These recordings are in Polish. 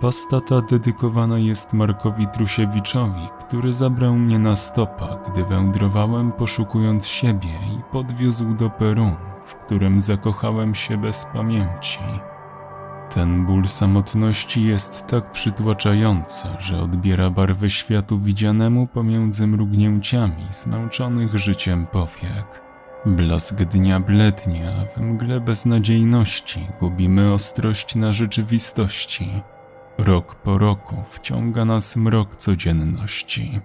Pasta ta dedykowana jest Markowi Trusiewiczowi, który zabrał mnie na stopa, gdy wędrowałem poszukując siebie i podwiózł do Perun, w którym zakochałem się bez pamięci. Ten ból samotności jest tak przytłaczający, że odbiera barwę światu widzianemu pomiędzy mrugnięciami zmęczonych życiem powiek. Blask dnia blednie, a we mgle beznadziejności gubimy ostrość na rzeczywistości. Rok po roku wciąga nas mrok codzienności.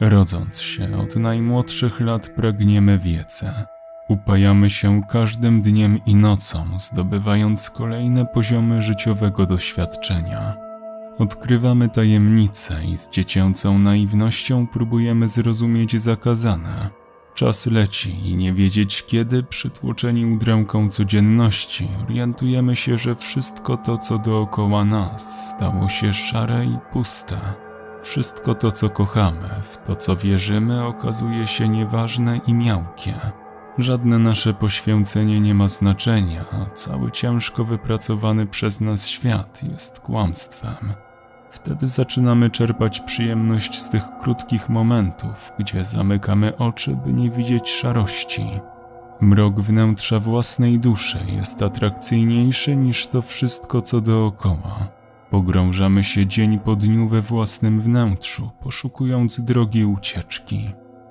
Rodząc się od najmłodszych lat pragniemy wiedzę. Upajamy się każdym dniem i nocą, zdobywając kolejne poziomy życiowego doświadczenia. Odkrywamy tajemnice i z dziecięcą naiwnością próbujemy zrozumieć zakazane. Czas leci i nie wiedzieć kiedy, przytłoczeni udręką codzienności, orientujemy się, że wszystko to, co dookoła nas, stało się szare i puste. Wszystko to, co kochamy, w to, co wierzymy, okazuje się nieważne i miałkie. Żadne nasze poświęcenie nie ma znaczenia, a cały ciężko wypracowany przez nas świat jest kłamstwem. Wtedy zaczynamy czerpać przyjemność z tych krótkich momentów, gdzie zamykamy oczy, by nie widzieć szarości. Mrok wnętrza własnej duszy jest atrakcyjniejszy niż to wszystko, co dookoła. Pogrążamy się dzień po dniu we własnym wnętrzu, poszukując drogi ucieczki.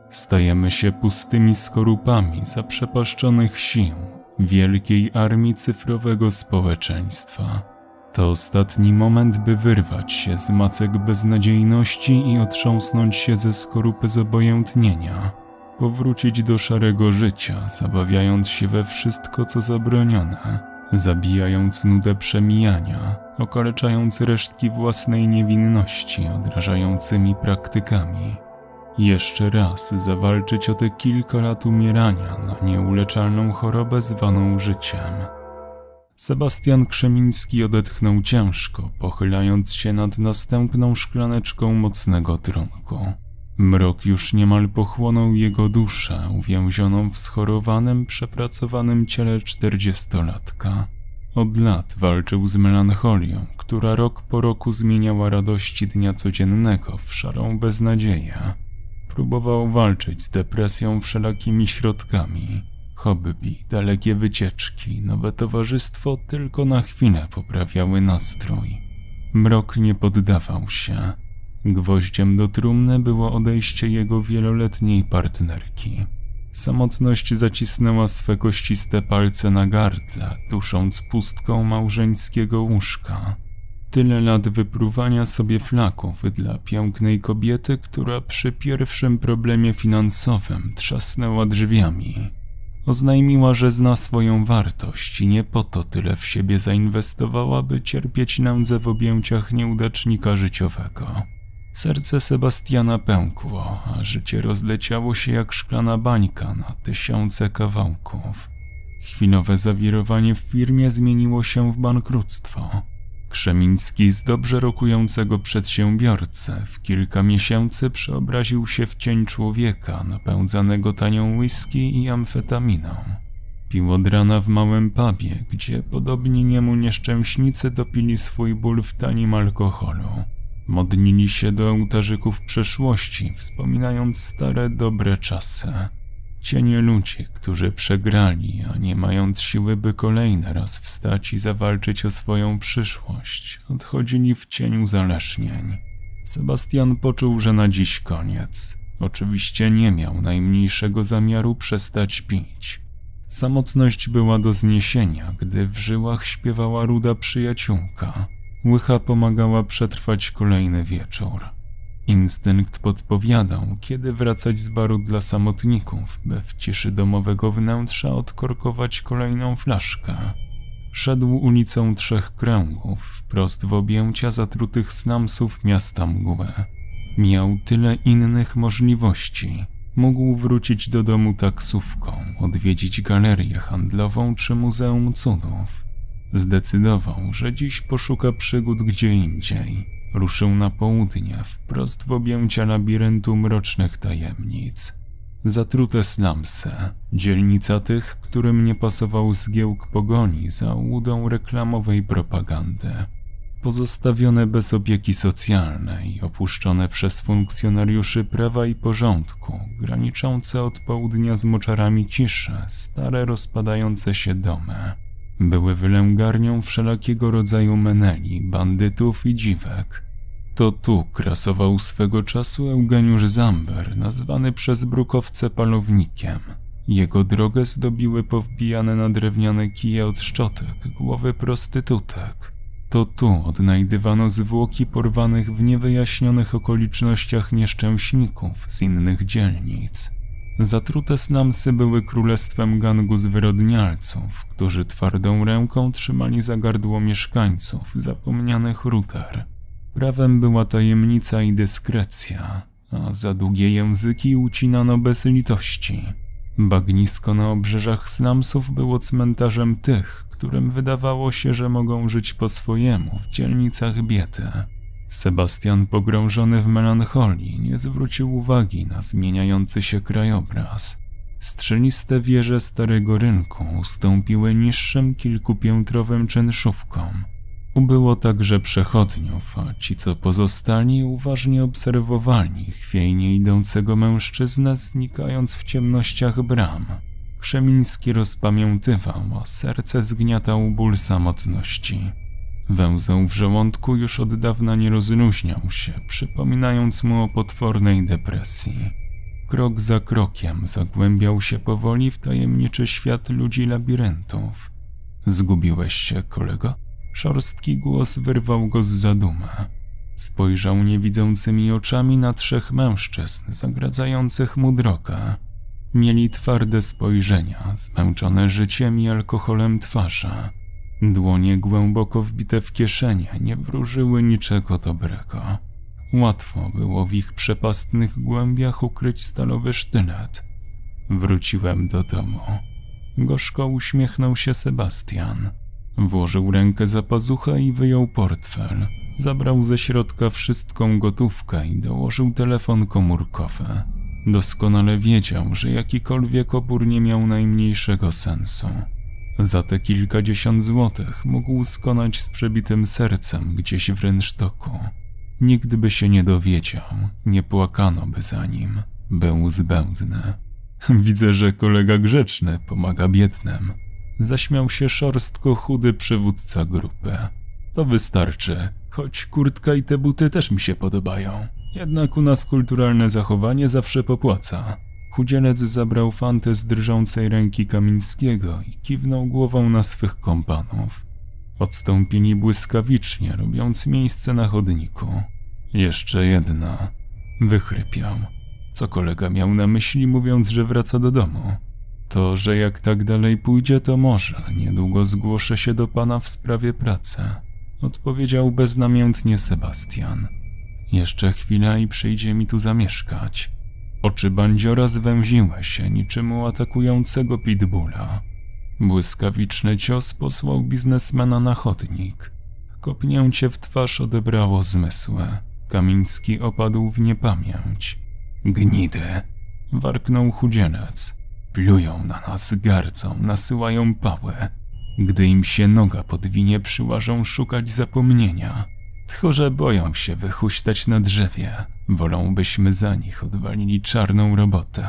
Stajemy się pustymi skorupami zaprzepaszczonych sił wielkiej armii cyfrowego społeczeństwa. To ostatni moment, by wyrwać się z macek beznadziejności i otrząsnąć się ze skorupy zobojętnienia. Powrócić do szarego życia, zabawiając się we wszystko, co zabronione, zabijając nudę przemijania, okaleczając resztki własnej niewinności odrażającymi praktykami. Jeszcze raz zawalczyć o te kilka lat umierania na nieuleczalną chorobę zwaną życiem. Sebastian Krzemiński odetchnął ciężko, pochylając się nad następną szklaneczką mocnego trunku. Mrok już niemal pochłonął jego duszę, uwięzioną w schorowanym, przepracowanym ciele czterdziestolatka. Od lat walczył z melancholią, która rok po roku zmieniała radości dnia codziennego w szarą beznadzieję. Próbował walczyć z depresją wszelakimi środkami Hobby, dalekie wycieczki, nowe towarzystwo tylko na chwilę poprawiały nastrój. Mrok nie poddawał się. Gwoździem do trumny było odejście jego wieloletniej partnerki. Samotność zacisnęła swe kościste palce na gardle, dusząc pustką małżeńskiego łóżka. Tyle lat wypruwania sobie flaków dla pięknej kobiety, która przy pierwszym problemie finansowym trzasnęła drzwiami. Oznajmiła, że zna swoją wartość i nie po to tyle w siebie zainwestowała, by cierpieć nędzę w objęciach nieudacznika życiowego. Serce Sebastiana pękło, a życie rozleciało się jak szklana bańka na tysiące kawałków. Chwilowe zawirowanie w firmie zmieniło się w bankructwo. Krzemiński z dobrze rokującego przedsiębiorcę w kilka miesięcy przeobraził się w cień człowieka napędzanego tanią whisky i amfetaminą. Pił od rana w małym pubie, gdzie podobni niemu nieszczęśnicy dopili swój ból w tanim alkoholu. Modlili się do ołtarzyków przeszłości, wspominając stare, dobre czasy. Cienie ludzi, którzy przegrali, a nie mając siły, by kolejny raz wstać i zawalczyć o swoją przyszłość, odchodzili w cień uzależnień. Sebastian poczuł, że na dziś koniec. Oczywiście nie miał najmniejszego zamiaru przestać pić. Samotność była do zniesienia, gdy w żyłach śpiewała ruda przyjaciółka. Łycha pomagała przetrwać kolejny wieczór. Instynkt podpowiadał, kiedy wracać z baru dla samotników, by w ciszy domowego wnętrza odkorkować kolejną flaszkę. Szedł ulicą Trzech Kręgów, wprost w objęcia zatrutych snamsów miasta mgły. Miał tyle innych możliwości. Mógł wrócić do domu taksówką, odwiedzić galerię handlową czy Muzeum Cudów. Zdecydował, że dziś poszuka przygód gdzie indziej ruszył na południe, wprost w objęcia labiryntu mrocznych tajemnic. Zatrute slumsy, dzielnica tych, którym nie pasował zgiełk pogoni za łudą reklamowej propagandy. pozostawione bez opieki socjalnej, opuszczone przez funkcjonariuszy prawa i porządku, graniczące od południa z moczarami cisze, stare rozpadające się domy. Były wylęgarnią wszelakiego rodzaju meneli, bandytów i dziwek. To tu krasował swego czasu Eugeniusz Zamber, nazwany przez brukowce palownikiem. Jego drogę zdobiły powbijane na drewniane kije od szczotek głowy prostytutek. To tu odnajdywano zwłoki porwanych w niewyjaśnionych okolicznościach nieszczęśników z innych dzielnic. Zatrute snamsy były królestwem gangu zwyrodnialców, którzy twardą ręką trzymali za gardło mieszkańców zapomnianych ruter. Prawem była tajemnica i dyskrecja, a za długie języki ucinano bez litości. Bagnisko na obrzeżach slumsów było cmentarzem tych, którym wydawało się, że mogą żyć po swojemu w dzielnicach biedy. Sebastian, pogrążony w melancholii, nie zwrócił uwagi na zmieniający się krajobraz. Strzeliste wieże starego rynku ustąpiły niższym kilkupiętrowym czynszówkom. Ubyło także przechodniów, a ci, co pozostali, uważnie obserwowali chwiejnie idącego mężczyznę, znikając w ciemnościach bram. Krzemiński rozpamiętywał, a serce zgniatał ból samotności. Węzeł w żołądku już od dawna nie rozluźniał się, przypominając mu o potwornej depresji. Krok za krokiem zagłębiał się powoli w tajemniczy świat ludzi labiryntów. Zgubiłeś się, kolego? Szorstki głos wyrwał go z zadumy. Spojrzał niewidzącymi oczami na trzech mężczyzn zagradzających mu drogę. Mieli twarde spojrzenia, zmęczone życiem i alkoholem twarze. Dłonie głęboko wbite w kieszenie nie wróżyły niczego dobrego. Łatwo było w ich przepastnych głębiach ukryć stalowy sztylet. Wróciłem do domu. Gorzko uśmiechnął się Sebastian. Włożył rękę za pazuchę i wyjął portfel. Zabrał ze środka wszystką gotówkę i dołożył telefon komórkowy. Doskonale wiedział, że jakikolwiek opór nie miał najmniejszego sensu. Za te kilkadziesiąt złotych mógł skonać z przebitym sercem gdzieś w rynsztoku. Nikt by się nie dowiedział, nie płakano by za nim. Był zbędny. Widzę, że kolega grzeczny pomaga biednym. Zaśmiał się szorstko chudy przywódca grupy. To wystarczy, choć kurtka i te buty też mi się podobają. Jednak u nas kulturalne zachowanie zawsze popłaca. Chudzielec zabrał fantę z drżącej ręki Kamińskiego i kiwnął głową na swych kompanów. Odstąpili błyskawicznie, robiąc miejsce na chodniku. Jeszcze jedna. Wychrypiał. Co kolega miał na myśli, mówiąc, że wraca do domu? To, że jak tak dalej pójdzie, to może niedługo zgłoszę się do pana w sprawie pracy. Odpowiedział beznamiętnie Sebastian. Jeszcze chwila i przyjdzie mi tu zamieszkać. Oczy bandziora zwęziły się niczym u atakującego pitbulla. Błyskawiczny cios posłał biznesmena na chodnik. Kopnięcie w twarz odebrało zmysły. Kamiński opadł w niepamięć. Gnidy! Warknął chudzielec. Plują na nas, garcą, nasyłają pałę. Gdy im się noga podwinie, przyłażą szukać zapomnienia. Tchorze boją się wychuśtać na drzewie. Wolą byśmy za nich odwalili czarną robotę.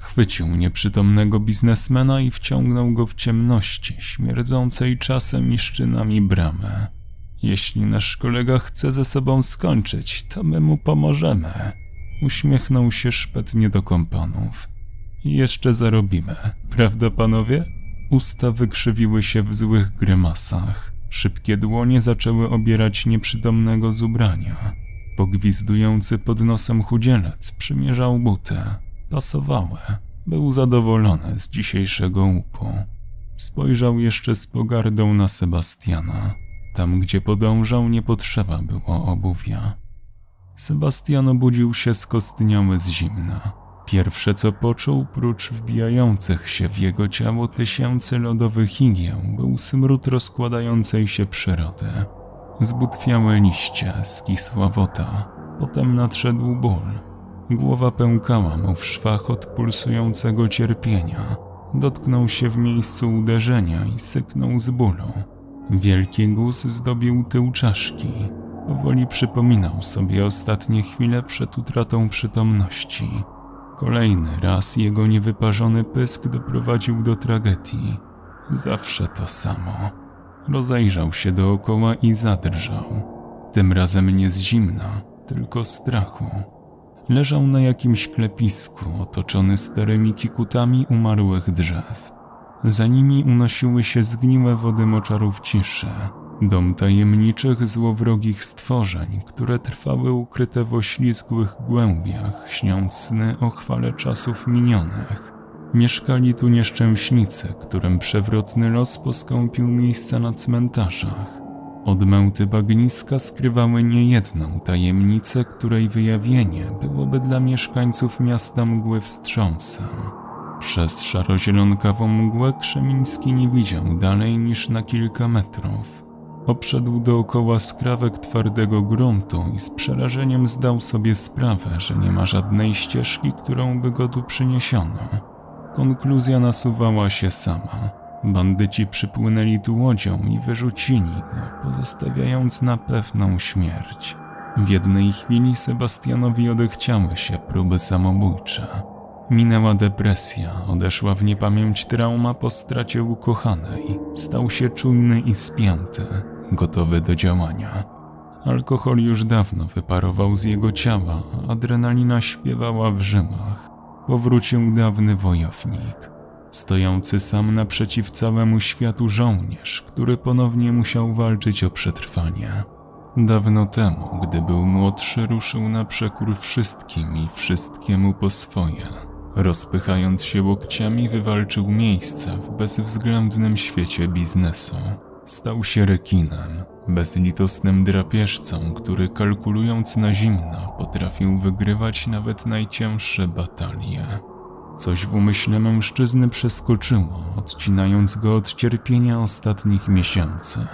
Chwycił nieprzytomnego biznesmena i wciągnął go w ciemności, śmierdzącej czasem i szczynami bramę. Jeśli nasz kolega chce ze sobą skończyć, to my mu pomożemy. Uśmiechnął się szpetnie do kompanów. Jeszcze zarobimy, prawda panowie? Usta wykrzywiły się w złych grymasach. Szybkie dłonie zaczęły obierać nieprzytomnego z ubrania. Pogwizdujący pod nosem chudzielec przymierzał buty. Pasowały. Był zadowolony z dzisiejszego łupu. Spojrzał jeszcze z pogardą na Sebastiana. Tam, gdzie podążał, nie potrzeba było obuwia. Sebastian obudził się skostniały z zimna. Pierwsze co poczuł, prócz wbijających się w jego ciało tysięcy lodowych igieł, był smród rozkładającej się przyrody. Zbutwiałe liście, skisła woda. Potem nadszedł ból. Głowa pękała mu w szwach od pulsującego cierpienia. Dotknął się w miejscu uderzenia i syknął z bólu. Wielki guz zdobił tył czaszki. Powoli przypominał sobie ostatnie chwile przed utratą przytomności. Kolejny raz jego niewyparzony pysk doprowadził do tragedii. Zawsze to samo. Rozejrzał się dookoła i zadrżał. Tym razem nie z zimna, tylko strachu. Leżał na jakimś klepisku, otoczony starymi kikutami umarłych drzew. Za nimi unosiły się zgniłe wody moczarów ciszy, dom tajemniczych, złowrogich stworzeń, które trwały ukryte w oślizgłych głębiach, śniąc sny o chwale czasów minionych. Mieszkali tu nieszczęśnicy, którym przewrotny los poskąpił miejsca na cmentarzach. Odmęty bagniska skrywały niejedną tajemnicę, której wyjawienie byłoby dla mieszkańców miasta mgły wstrząsem. Przez szarozielonkawą mgłę Krzemiński nie widział dalej niż na kilka metrów. Obszedł dookoła skrawek twardego gruntu i z przerażeniem zdał sobie sprawę, że nie ma żadnej ścieżki, którą by go tu przyniesiono. Konkluzja nasuwała się sama. Bandyci przypłynęli tu łodzią i wyrzucili go, pozostawiając na pewną śmierć. W jednej chwili Sebastianowi odechciały się próby samobójcze. Minęła depresja, odeszła w niepamięć trauma po stracie ukochanej. Stał się czujny i spięty, gotowy do działania. Alkohol już dawno wyparował z jego ciała, adrenalina śpiewała w rzymach. Powrócił dawny wojownik, stojący sam naprzeciw całemu światu żołnierz, który ponownie musiał walczyć o przetrwanie. Dawno temu, gdy był młodszy, ruszył na przekór wszystkim i wszystkiemu po swoje. Rozpychając się łokciami, wywalczył miejsce w bezwzględnym świecie biznesu. Stał się rekinem, bezlitosnym drapieżcą, który kalkulując na zimno potrafił wygrywać nawet najcięższe batalie. Coś w umyśle mężczyzny przeskoczyło, odcinając go od cierpienia ostatnich miesięcy.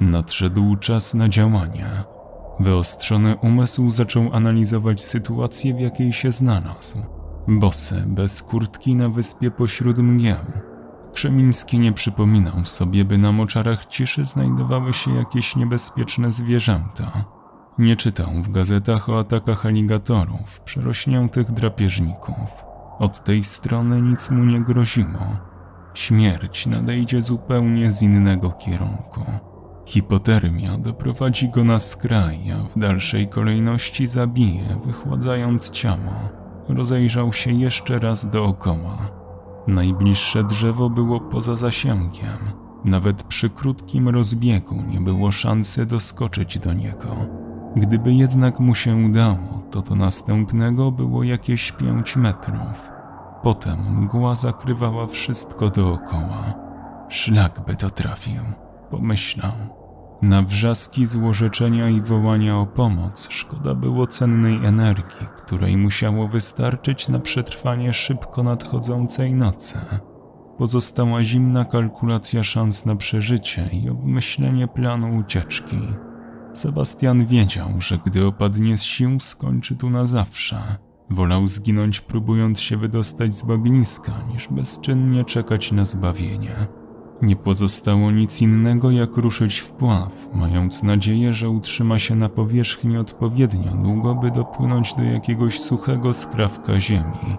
Nadszedł czas na działania. Wyostrzony umysł zaczął analizować sytuację, w jakiej się znalazł. Bosy, bez kurtki na wyspie pośród mgieł. Krzemiński nie przypominał sobie, by na moczarach ciszy znajdowały się jakieś niebezpieczne zwierzęta. Nie czytał w gazetach o atakach aligatorów, przerośniętych drapieżników. Od tej strony nic mu nie groziło. Śmierć nadejdzie zupełnie z innego kierunku. Hipotermia doprowadzi go na skraj, a w dalszej kolejności zabije, wychładzając ciało. Rozejrzał się jeszcze raz dookoła. Najbliższe drzewo było poza zasięgiem. Nawet przy krótkim rozbiegu nie było szansy doskoczyć do niego. Gdyby jednak mu się udało, to do następnego było jakieś pięć metrów. Potem mgła zakrywała wszystko dookoła. Szlak by to trafił, pomyślał. Na wrzaski złorzeczenia i wołania o pomoc szkoda było cennej energii, której musiało wystarczyć na przetrwanie szybko nadchodzącej nocy. Pozostała zimna kalkulacja szans na przeżycie i obmyślenie planu ucieczki. Sebastian wiedział, że gdy opadnie z sił, skończy tu na zawsze. Wolał zginąć próbując się wydostać z bagniska, niż bezczynnie czekać na zbawienie. Nie pozostało nic innego jak ruszyć w pław, mając nadzieję, że utrzyma się na powierzchni odpowiednio długo, by dopłynąć do jakiegoś suchego skrawka ziemi.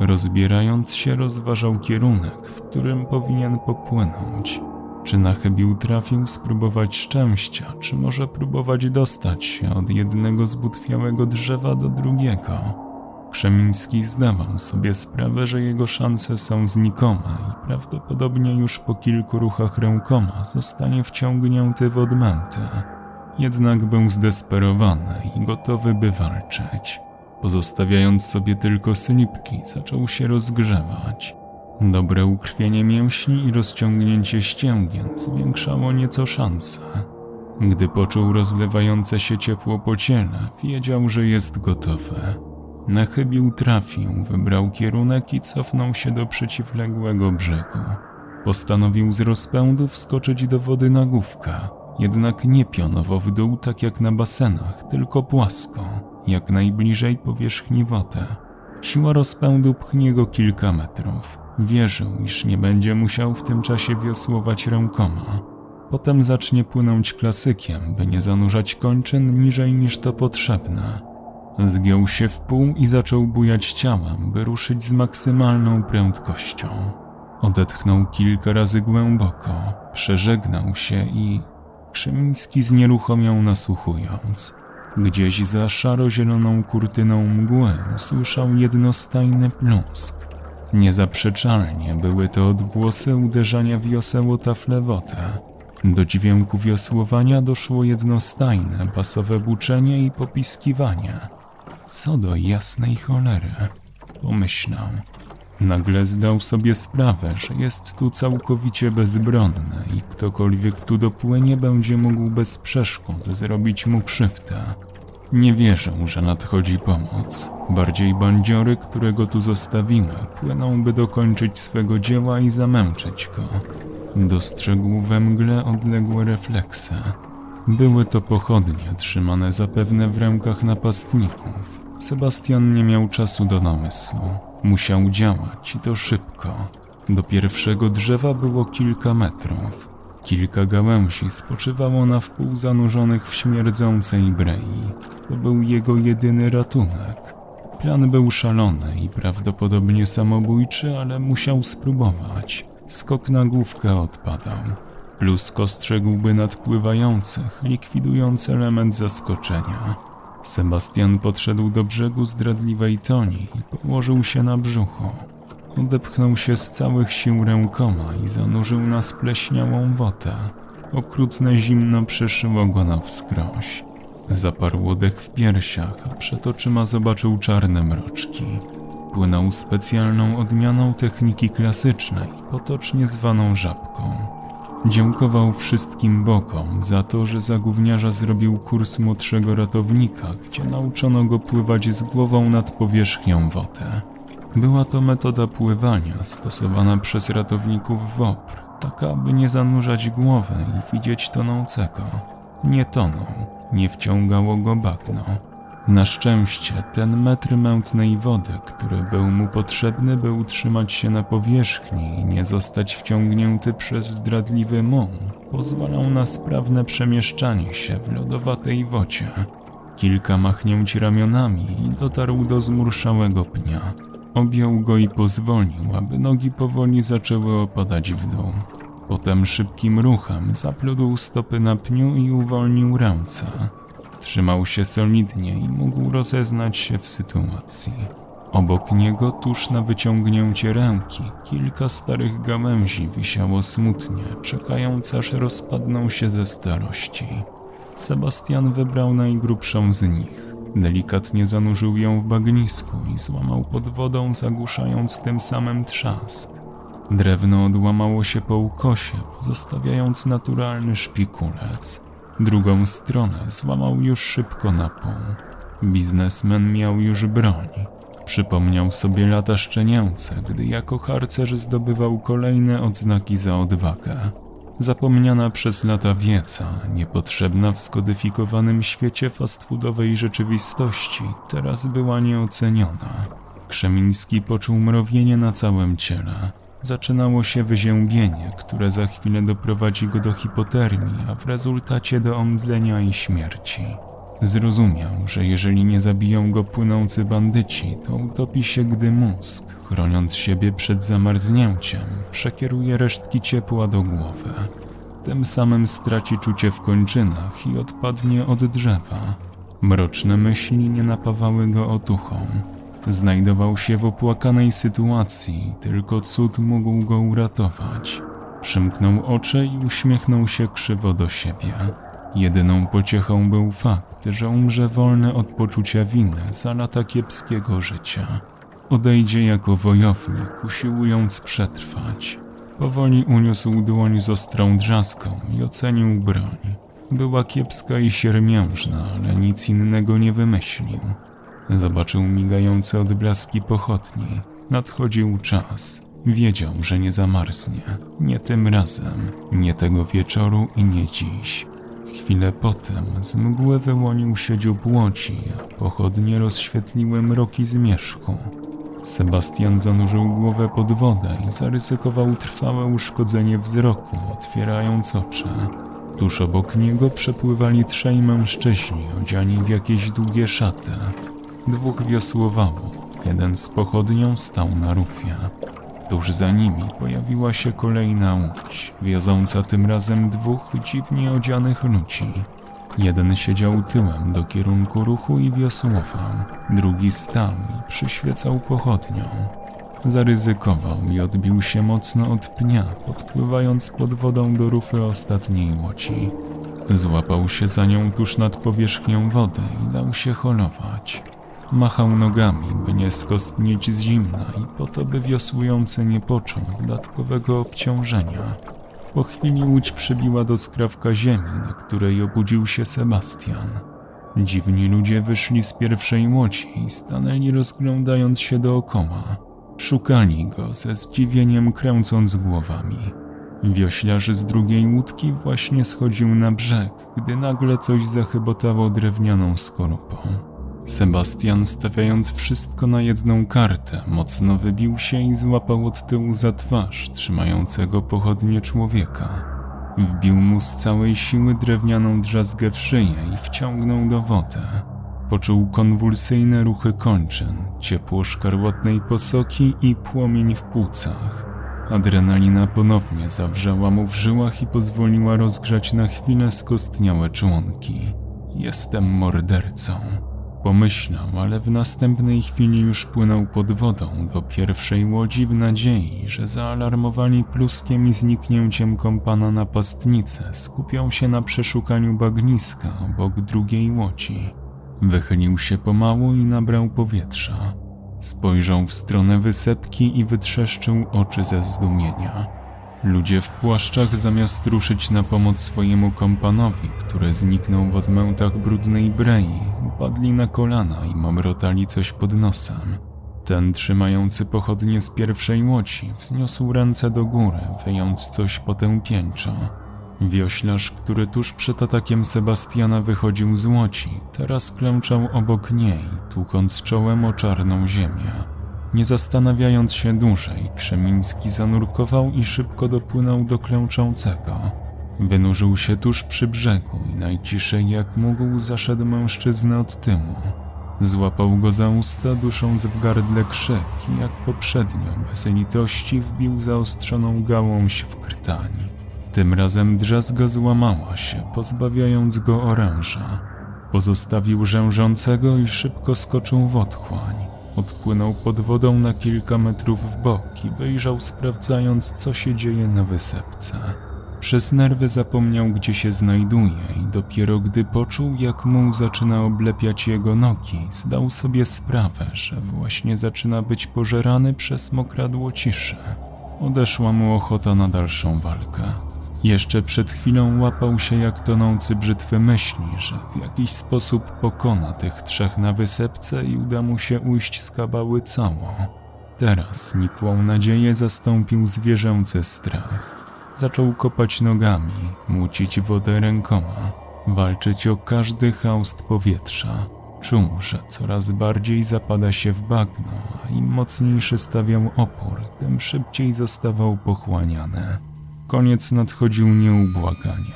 Rozbierając się, rozważał kierunek, w którym powinien popłynąć. Czy na chybił trafił spróbować szczęścia, czy może próbować dostać się od jednego zbutwiałego drzewa do drugiego? Krzemiński zdawał sobie sprawę, że jego szanse są znikome i prawdopodobnie już po kilku ruchach rękoma zostanie wciągnięty w odmęty. Jednak był zdesperowany i gotowy by walczyć. Pozostawiając sobie tylko slipki, zaczął się rozgrzewać. Dobre ukrwienie mięśni i rozciągnięcie ścięgien zwiększało nieco szanse. Gdy poczuł rozlewające się ciepło po ciele, wiedział, że jest gotowy. Na chybił trafił, wybrał kierunek i cofnął się do przeciwległego brzegu. Postanowił z rozpędu wskoczyć do wody na główka, jednak nie pionowo w dół tak jak na basenach, tylko płasko, jak najbliżej powierzchni wody. Siła rozpędu pchnie go kilka metrów. Wierzył, iż nie będzie musiał w tym czasie wiosłować rękoma. Potem zacznie płynąć klasykiem, by nie zanurzać kończyn niżej niż to potrzebne. Zgiął się w pół i zaczął bujać ciałem, by ruszyć z maksymalną prędkością. Odetchnął kilka razy głęboko, przeżegnał się i Krzemiński znieruchomiał nasłuchując. Gdzieś za szaro-zieloną kurtyną mgły usłyszał jednostajny plusk. Niezaprzeczalnie były to odgłosy uderzania wioseł o tafle wodę. Do dźwięku wiosłowania doszło jednostajne basowe buczenie i popiskiwanie. Co do jasnej cholery, pomyślał. Nagle zdał sobie sprawę, że jest tu całkowicie bezbronny i ktokolwiek tu dopłynie będzie mógł bez przeszkód zrobić mu krzywdę. Nie wierzę, że nadchodzi pomoc. Bardziej bandziory, którego tu zostawiły, płyną, by dokończyć swego dzieła i zamęczyć go. Dostrzegł we mgle odległe refleksy. Były to pochodnie trzymane zapewne w rękach napastników. Sebastian nie miał czasu do namysłu. Musiał działać i to szybko. Do pierwszego drzewa było kilka metrów. Kilka gałęzi spoczywało na wpół zanurzonych w śmierdzącej brei. To był jego jedyny ratunek. Plan był szalony i prawdopodobnie samobójczy, ale musiał spróbować. Skok na główkę odpadał. Plus ostrzegłby nadpływających, likwidując element zaskoczenia. Sebastian podszedł do brzegu zdradliwej toni i położył się na brzuchu. Odepchnął się z całych sił rękoma i zanurzył na spleśniałą wodę. Okrutne zimno przeszyło go na wskroś. Zaparł dech w piersiach, a przed oczyma zobaczył czarne mroczki. Płynął specjalną odmianą techniki klasycznej, potocznie zwaną żabką. Dziękował wszystkim bokom za to, że za gówniarza zrobił kurs młodszego ratownika, gdzie nauczono go pływać z głową nad powierzchnią wody. Była to metoda pływania stosowana przez ratowników WOPR, taka by nie zanurzać głowy i widzieć tonącego. Nie tonął, nie wciągało go bagno. Na szczęście ten metr mętnej wody, który był mu potrzebny, by utrzymać się na powierzchni i nie zostać wciągnięty przez zdradliwy muł, pozwalał na sprawne przemieszczanie się w lodowatej wodzie. Kilka machnięć ramionami i dotarł do zmurszałego pnia. Objął go i pozwolił, aby nogi powoli zaczęły opadać w dół. Potem szybkim ruchem zapludł stopy na pniu i uwolnił ręce. Trzymał się solidnie i mógł rozeznać się w sytuacji. Obok niego, tuż na wyciągnięcie ręki, kilka starych gałęzi wisiało smutnie, czekając aż rozpadną się ze starości. Sebastian wybrał najgrubszą z nich. Delikatnie zanurzył ją w bagnisku i złamał pod wodą, zagłuszając tym samym trzask. Drewno odłamało się po ukosie, pozostawiając naturalny szpikulec. Drugą stronę złamał już szybko na pół. Biznesmen miał już broń. Przypomniał sobie lata szczenięce, gdy jako harcerz zdobywał kolejne odznaki za odwagę. Zapomniana przez lata wiedza, niepotrzebna w skodyfikowanym świecie fast foodowej rzeczywistości, teraz była nieoceniona. Krzemiński poczuł mrowienie na całym ciele. Zaczynało się wyziębienie, które za chwilę doprowadzi go do hipotermii, a w rezultacie do omdlenia i śmierci. Zrozumiał, że jeżeli nie zabiją go płynący bandyci, to utopi się, gdy mózg, chroniąc siebie przed zamarznięciem, przekieruje resztki ciepła do głowy. Tym samym straci czucie w kończynach i odpadnie od drzewa. Mroczne myśli nie napawały go otuchą. Znajdował się w opłakanej sytuacji, tylko cud mógł go uratować. Przymknął oczy i uśmiechnął się krzywo do siebie. Jedyną pociechą był fakt, że umrze wolny od poczucia winy za lata kiepskiego życia. Odejdzie jako wojownik, usiłując przetrwać. Powoli uniósł dłoń z ostrą drzaską i ocenił broń. Była kiepska i siermiężna, ale nic innego nie wymyślił. Zobaczył migające odblaski pochodni. Nadchodził czas. Wiedział, że nie zamarznie. Nie tym razem, nie tego wieczoru i nie dziś. Chwilę potem z mgły wyłonił się dziób łodzi, a pochodnie rozświetliły mroki zmierzchu. Sebastian zanurzył głowę pod wodę i zaryzykował trwałe uszkodzenie wzroku, otwierając oczy. Tuż obok niego przepływali trzej mężczyźni odziani w jakieś długie szaty. Dwóch wiosłowało, jeden z pochodnią stał na rufie. Tuż za nimi pojawiła się kolejna łódź, wioząca tym razem dwóch dziwnie odzianych ludzi. Jeden siedział tyłem do kierunku ruchu i wiosłował, drugi stał i przyświecał pochodnią. Zaryzykował i odbił się mocno od pnia, podpływając pod wodą do rufy ostatniej łodzi. Złapał się za nią tuż nad powierzchnią wody i dał się holować. Machał nogami, by nie skostnieć z zimna i po to, by wiosłujący nie poczuł dodatkowego obciążenia. Po chwili łódź przybiła do skrawka ziemi, na której obudził się Sebastian. Dziwni ludzie wyszli z pierwszej łodzi i stanęli rozglądając się dookoła. Szukali go ze zdziwieniem kręcąc głowami. Wioślarz z drugiej łódki właśnie schodził na brzeg, gdy nagle coś zachybotało drewnianą skorupą. Sebastian, stawiając wszystko na jedną kartę, mocno wybił się i złapał od tyłu za twarz trzymającego pochodnie człowieka. Wbił mu z całej siły drewnianą drzazgę w szyję i wciągnął do wody. Poczuł konwulsyjne ruchy kończyn, ciepło szkarłatnej posoki i płomień w płucach. Adrenalina ponownie zawrzała mu w żyłach i pozwoliła rozgrzać na chwilę skostniałe członki. Jestem mordercą. Pomyślał, ale w następnej chwili już płynął pod wodą do pierwszej łodzi w nadziei, że zaalarmowani pluskiem i zniknięciem kompana napastnicy skupią się na przeszukaniu bagniska obok drugiej łodzi. Wychylił się pomału i nabrał powietrza. Spojrzał w stronę wysepki i wytrzeszczył oczy ze zdumienia. Ludzie w płaszczach zamiast ruszyć na pomoc swojemu kompanowi, który zniknął w odmętach brudnej brei, upadli na kolana i mamrotali coś pod nosem. Ten trzymający pochodnie z pierwszej łodzi wzniósł ręce do góry, wyjąc coś potępieńczo. Wioślarz, który tuż przed atakiem Sebastiana wychodził z łodzi, teraz klęczał obok niej, tłukąc czołem o czarną ziemię. Nie zastanawiając się dłużej, Krzemiński zanurkował i szybko dopłynął do klęczącego. Wynurzył się tuż przy brzegu i najciszej jak mógł zaszedł mężczyznę od tyłu. Złapał go za usta, dusząc w gardle krzyk i jak poprzednio bez litości wbił zaostrzoną gałąź w krtań. Tym razem drzazga złamała się, pozbawiając go oręża. Pozostawił rzężącego i szybko skoczył w otchłań. Odpłynął pod wodą na kilka metrów w bok i wyjrzał sprawdzając, co się dzieje na wysepce. Przez nerwy zapomniał, gdzie się znajduje i dopiero gdy poczuł, jak muł zaczyna oblepiać jego nogi, zdał sobie sprawę, że właśnie zaczyna być pożerany przez mokradło ciszy. Odeszła mu ochota na dalszą walkę. Jeszcze przed chwilą łapał się jak tonący brzytwy myśli, że w jakiś sposób pokona tych trzech na wysepce i uda mu się ujść z kabały cało. Teraz nikłą nadzieję zastąpił zwierzęcy strach. Zaczął kopać nogami, mucić wodę rękoma, walczyć o każdy haust powietrza. Czuł, że coraz bardziej zapada się w bagno, a im mocniejszy stawiał opór, tym szybciej zostawał pochłaniany. Koniec nadchodził nieubłaganie.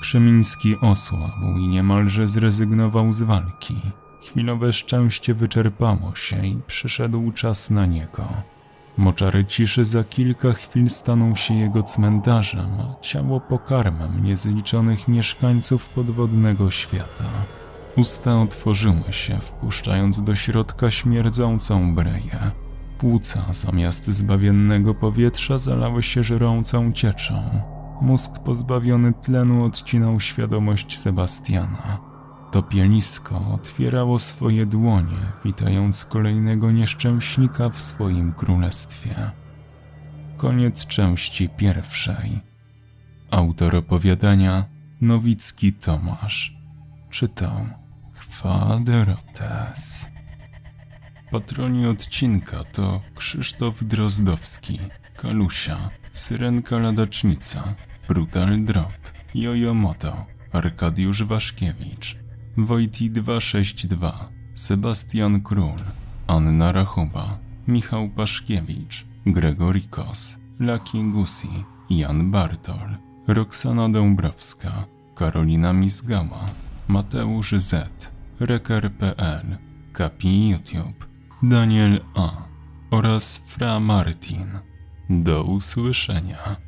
Krzemiński osłabł i niemalże zrezygnował z walki. Chwilowe szczęście wyczerpało się i przyszedł czas na niego. Moczary ciszy za kilka chwil staną się jego cmentarzem, a ciało pokarmem niezliczonych mieszkańców podwodnego świata. Usta otworzyły się, wpuszczając do środka śmierdzącą breję. Płuca zamiast zbawiennego powietrza zalały się żerącą cieczą. Mózg pozbawiony tlenu odcinał świadomość Sebastiana. Topielisko otwierało swoje dłonie, witając kolejnego nieszczęśnika w swoim królestwie. Koniec części pierwszej. Autor opowiadania Nowicki Tomasz. Czytał Kwaderotes. Patroni odcinka to Krzysztof Drozdowski, Kalusia, Syrenka Ladacznica, Brutal Drop, Jojo Moto, Arkadiusz Waszkiewicz, Wojti 262, Sebastian Król, Anna Rachuba, Michał Paszkiewicz, Gregory Kos, Laki Gusi, Jan Bartol, Roxana Dąbrowska, Karolina Mizgała, Mateusz Z, Reker.pl, Kapi YouTube, Daniel A oraz Fra Martin. Do usłyszenia.